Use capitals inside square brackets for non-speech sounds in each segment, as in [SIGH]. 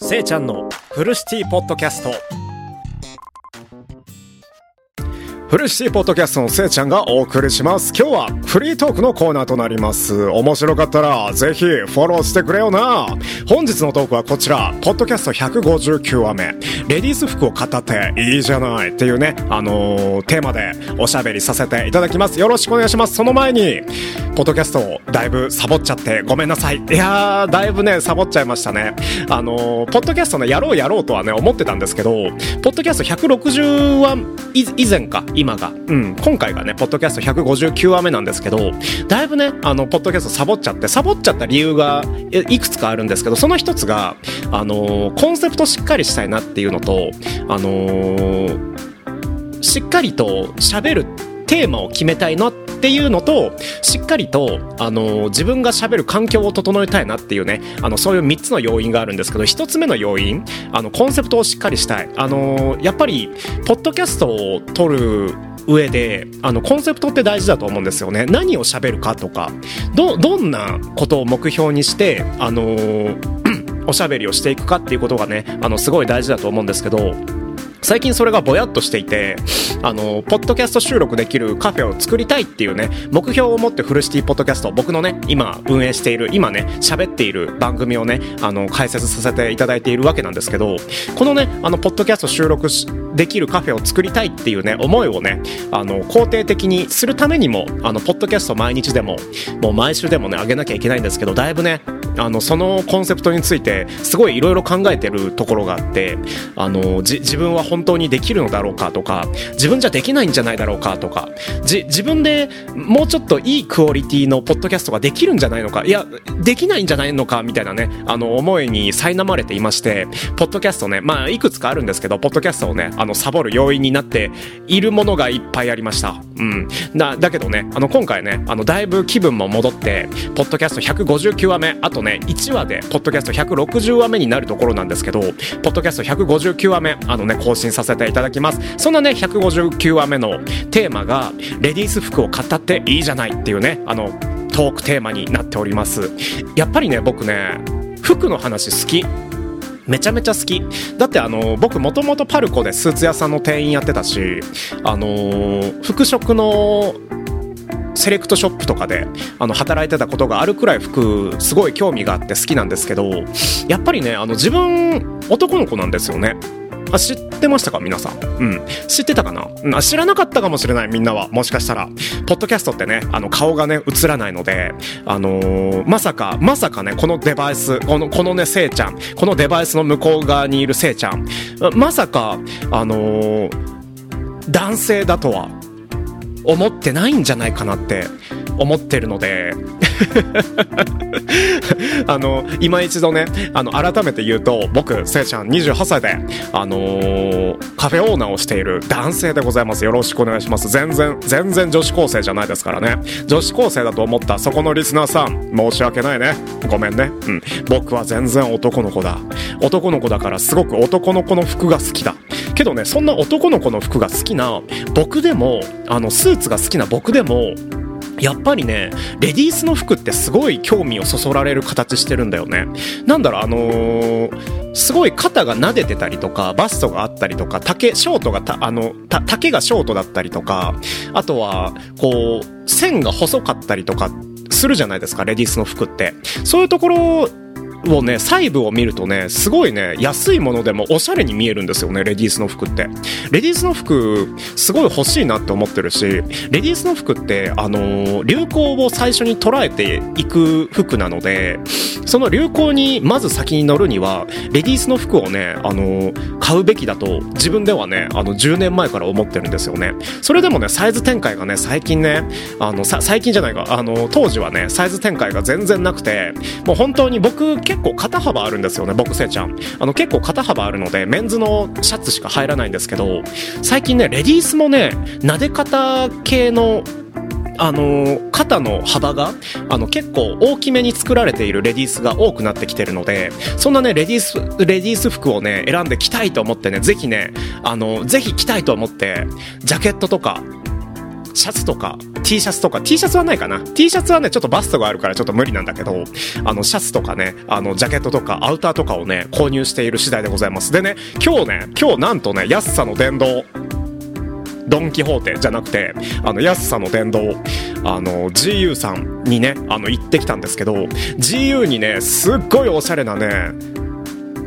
せいちゃんのフルシティポッドキャストフルシティポッドキャストのせいちゃんがお送りします。今日はフリートークのコーナーとなります。面白かったらぜひフォローしてくれよな。本日のトークはこちら、ポッドキャスト159話目、レディース服を語っていいじゃないっていうね、あのー、テーマでおしゃべりさせていただきます。よろしくお願いします。その前に、ポッドキャストをだいぶサボっちゃってごめんなさい。いやー、だいぶね、サボっちゃいましたね。あのー、ポッドキャストね、やろうやろうとはね、思ってたんですけど、ポッドキャスト160話以前か、今が。うん、今回がね、ポッドキャスト159話目なんですけど、だいぶね、あの、ポッドキャストサボっちゃって、サボっちゃった理由がいくつかあるんですけど、その一つが、あの、コンセプトしっかりしたいなっていうのと、あの、しっかりと喋るテーマを決めたいなっていうのとしっかりと、あの自分がしゃべる環境を整えたいなっていうねあのそういう3つの要因があるんですけど1つ目の要因あのコンセプトをしっかりしたい、あのやっぱりポッドキャストを撮る上であのコンセプトって大事だと思うんですよね。何を喋るかとか。どどんなことを目標にしてあの [CLEARS THROAT] おしゃべりをしていくかっていうことがねあのすごい大事だと思うんですけど最近それがぼやっとしていて、あの、ポッドキャスト収録できるカフェを作りたいっていうね、目標を持ってフルシティポッドキャスト、僕のね、今運営している、今ね、喋っている番組をね、あの、解説させていただいているわけなんですけど、このね、あの、ポッドキャスト収録できるカフェを作りたいっていうね、思いをね、あの、肯定的にするためにも、あの、ポッドキャスト毎日でも、もう毎週でもね、上げなきゃいけないんですけど、だいぶね、あの、そのコンセプトについて、すごいいろいろ考えてるところがあって、あの、自分は本当にできるのだろうかとか自分じゃできないんじゃないだろうかとか自分でもうちょっといいクオリティのポッドキャストができるんじゃないのかいやできないんじゃないのかみたいなねあの思いに苛まれていましてポッドキャストねまあいくつかあるんですけどポッドキャストをねあのサボる要因になっているものがいっぱいありました。うん。だだけどねあの今回ねあのだいぶ気分も戻ってポッドキャスト159話目あとね1話でポッドキャスト160話目になるところなんですけどポッドキャスト159話目あのね更新させていただきます。そんなね159話目のテーマがレディース服を語っていいじゃないっていうねあのトークテーマになっております。やっぱりね僕ね服の話好き。めちゃめちゃ好き。だってあの僕もともとパルコでスーツ屋さんの店員やってたしあの、服飾のセレクトショップとかであの働いてたことがあるくらい服すごい興味があって好きなんですけどやっぱりねあの自分男の子なんですよねあ知ってましたか皆さん？うん。知ってたかな、うん、知らなかったかもしれないみんなは。もしかしたら。ポッドキャストってね、あの顔がね、映らないので、あのー、まさか、まさかね、このデバイス、この、このね、せいちゃん、このデバイスの向こう側にいるせいちゃん、まさか、あのー、男性だとは思ってないんじゃないかなって思ってるので。[LAUGHS] あの今一度ねあの改めて言うと僕せいちゃん28歳であのー、カフェオーナーをしている男性でございます。よろしくお願いします。全然全然女子高生じゃないですからね。女子高生だと思ったそこのリスナーさん申し訳ないね。ごめんね。うん。僕は全然男の子だ。男の子だからすごく男の子の服が好きだ。けどねそんな男の子の服が好きな僕でもあのスーツが好きな僕でもやっぱりね、レディースの服ってすごい興味をそそられる形してるんだよね。なんだろう、あのー、すごい肩が撫でてたりとか、バストがあったりとか、丈、ショートが、あの、丈がショートだったりとか、あとは、こう、線が細かったりとか、するじゃないですか、レディースの服って。そういうところをね、細部を見るとね、すごいね、安いものでもおしゃれに見えるんですよね、レディースの服って。レディースの服、すごい欲しいなって思ってるし、レディースの服って、あの、流行を最初に捉えていく服なので、その流行にまず先に乗るには、レディースの服をね、あの、買うべきだと、自分ではね、あの、10年前から思ってるんですよね。それでもね、サイズ展開がね、最近ね、あの、最近じゃないか、あの、当時はね、サイズ展開が全然なくて、もう本当に僕、結構肩幅あるんですよね、僕せいちゃん。あの結構肩幅あるので、メンズのシャツしか入らないんですけど、最近ね、レディースもね、撫で方系のあの肩の幅があの結構大きめに作られているレディースが多くなってきてるのでそんなねレディースレディース服をね選んで着たいと思ってねぜひねあのぜひ着たいと思ってジャケットとかシャツとか T シャツとか T シャツはないかな。T シャツはねちょっとバストがあるからちょっと無理なんだけどあのシャツとかねあのジャケットとかアウターとかをね購入している次第でございます。でね今日ね今日なんとね安さの殿堂ドン・キホーテじゃなくて、あの、安さの殿堂、あの、GU さんにね、あの、行ってきたんですけど、GU にね、すっごいおしゃれなね、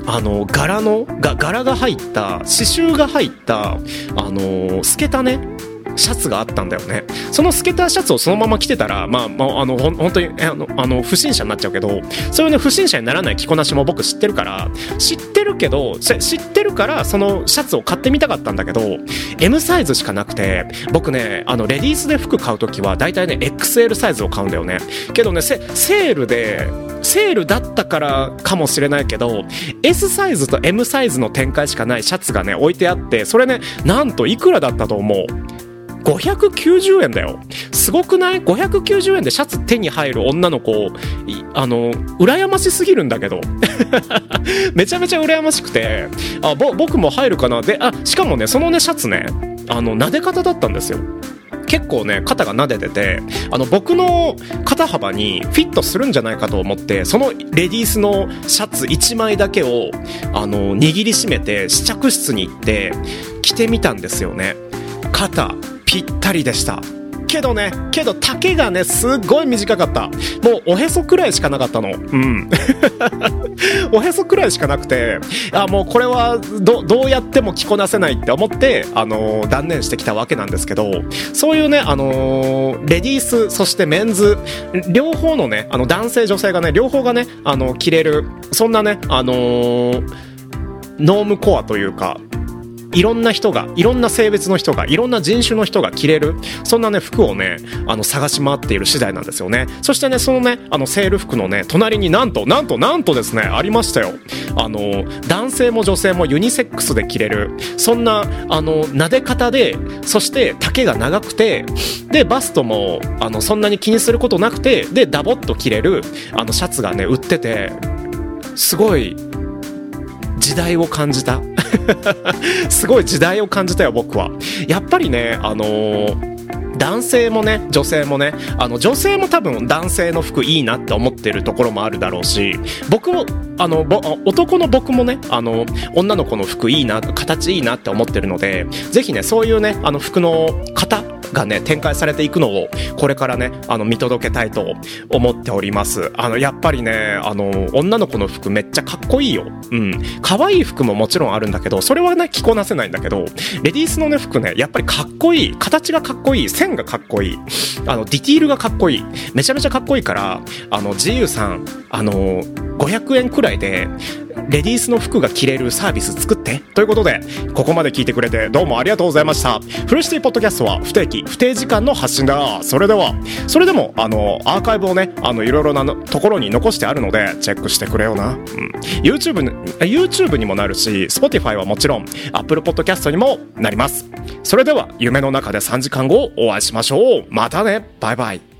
あの、柄の、が、柄が入った、刺繍が入った、あの、透けたね、シャツがあったんだよね。その透けたシャツをそのまま着てたらまあ、まあ、あの本当にあのあの不審者になっちゃうけどそういうね不審者にならない着こなしも僕知ってるから知ってるけど知ってるからそのシャツを買ってみたかったんだけど M サイズしかなくて僕ねあのレディースで服買う時は大体ね XL サイズを買うんだよね。けどねセールでセールだったからかもしれないけど S サイズと M サイズの展開しかないシャツがね置いてあってそれねなんといくらだったと思う。590円だよ。すごくない ?590 円でシャツ手に入る女の子、あの、羨ましすぎるんだけど。[LAUGHS] めちゃめちゃ羨ましくて、あ、僕も入るかなで、あ、しかもね、そのね、シャツね、あの、撫で方だったんですよ。結構ね肩が撫でててあの僕の肩幅にフィットするんじゃないかと思ってそのレディースのシャツ1枚だけをあの握りしめて試着室に行って着てみたんですよね肩ぴったりでした。けどねけど丈がねすっごい短かった。もうおへそくらいしかなかったの。うん。[LAUGHS] おへそくらいしかなくてあもうこれはどうやっても着こなせないって思ってあのー、断念してきたわけなんですけどそういうねあのー、レディースそしてメンズ両方のねあの男性女性がね両方がねあの着れるそんなねあの、ノームコアというかいろんな人がいろんな性別の人がいろんな人種の人が着れるそんなね服をねあの探し回っている次第なんですよね。そしてねそのねあのセール服のね隣になんとなんとなんとですねありましたよ。あの男性も女性もユニセックスで着れる。そんなあの撫で方でそして丈が長くてでバストもあのそんなに気にすることなくてでダボっと着れるあのシャツがね売っててすごい時代を感じた。[LAUGHS] すごい時代を感じたよ僕は。やっぱりねあのー男性もね女性もねあの女性も多分男性の服いいなって思ってるところもあるだろうし僕もあの男の僕もねあの女の子の服いいな形いいなって思ってるのでぜひねそういうねあの服の型がね展開されていくのをこれからねあの見届けたいと思っております。あのやっぱりねあの女の子の服めっちゃかっこいいよ。うん。可愛い服ももちろんあるんだけどそれはね着こなせないんだけどレディースのね服ねやっぱりかっこいい。形がかっこいい。線がかっこいい。あのディティールがかっこいい。めちゃめちゃかっこいいからあの GU さんあの500円くらいでレディースの服が着れるサービス作って。ということでここまで聞いてくれてどうもありがとうございました。フルシティポッドキャストは不定期不定時間の発信だ。それではそれでもあのアーカイブをねあのいろいろなところに残してあるのでチェックしてくれよな、うん、YouTube, YouTube にもなるし Spotify はもちろん Apple Podcast にもなります。それでは夢の中で3時間後お会いしましょう。またね。バイバイ。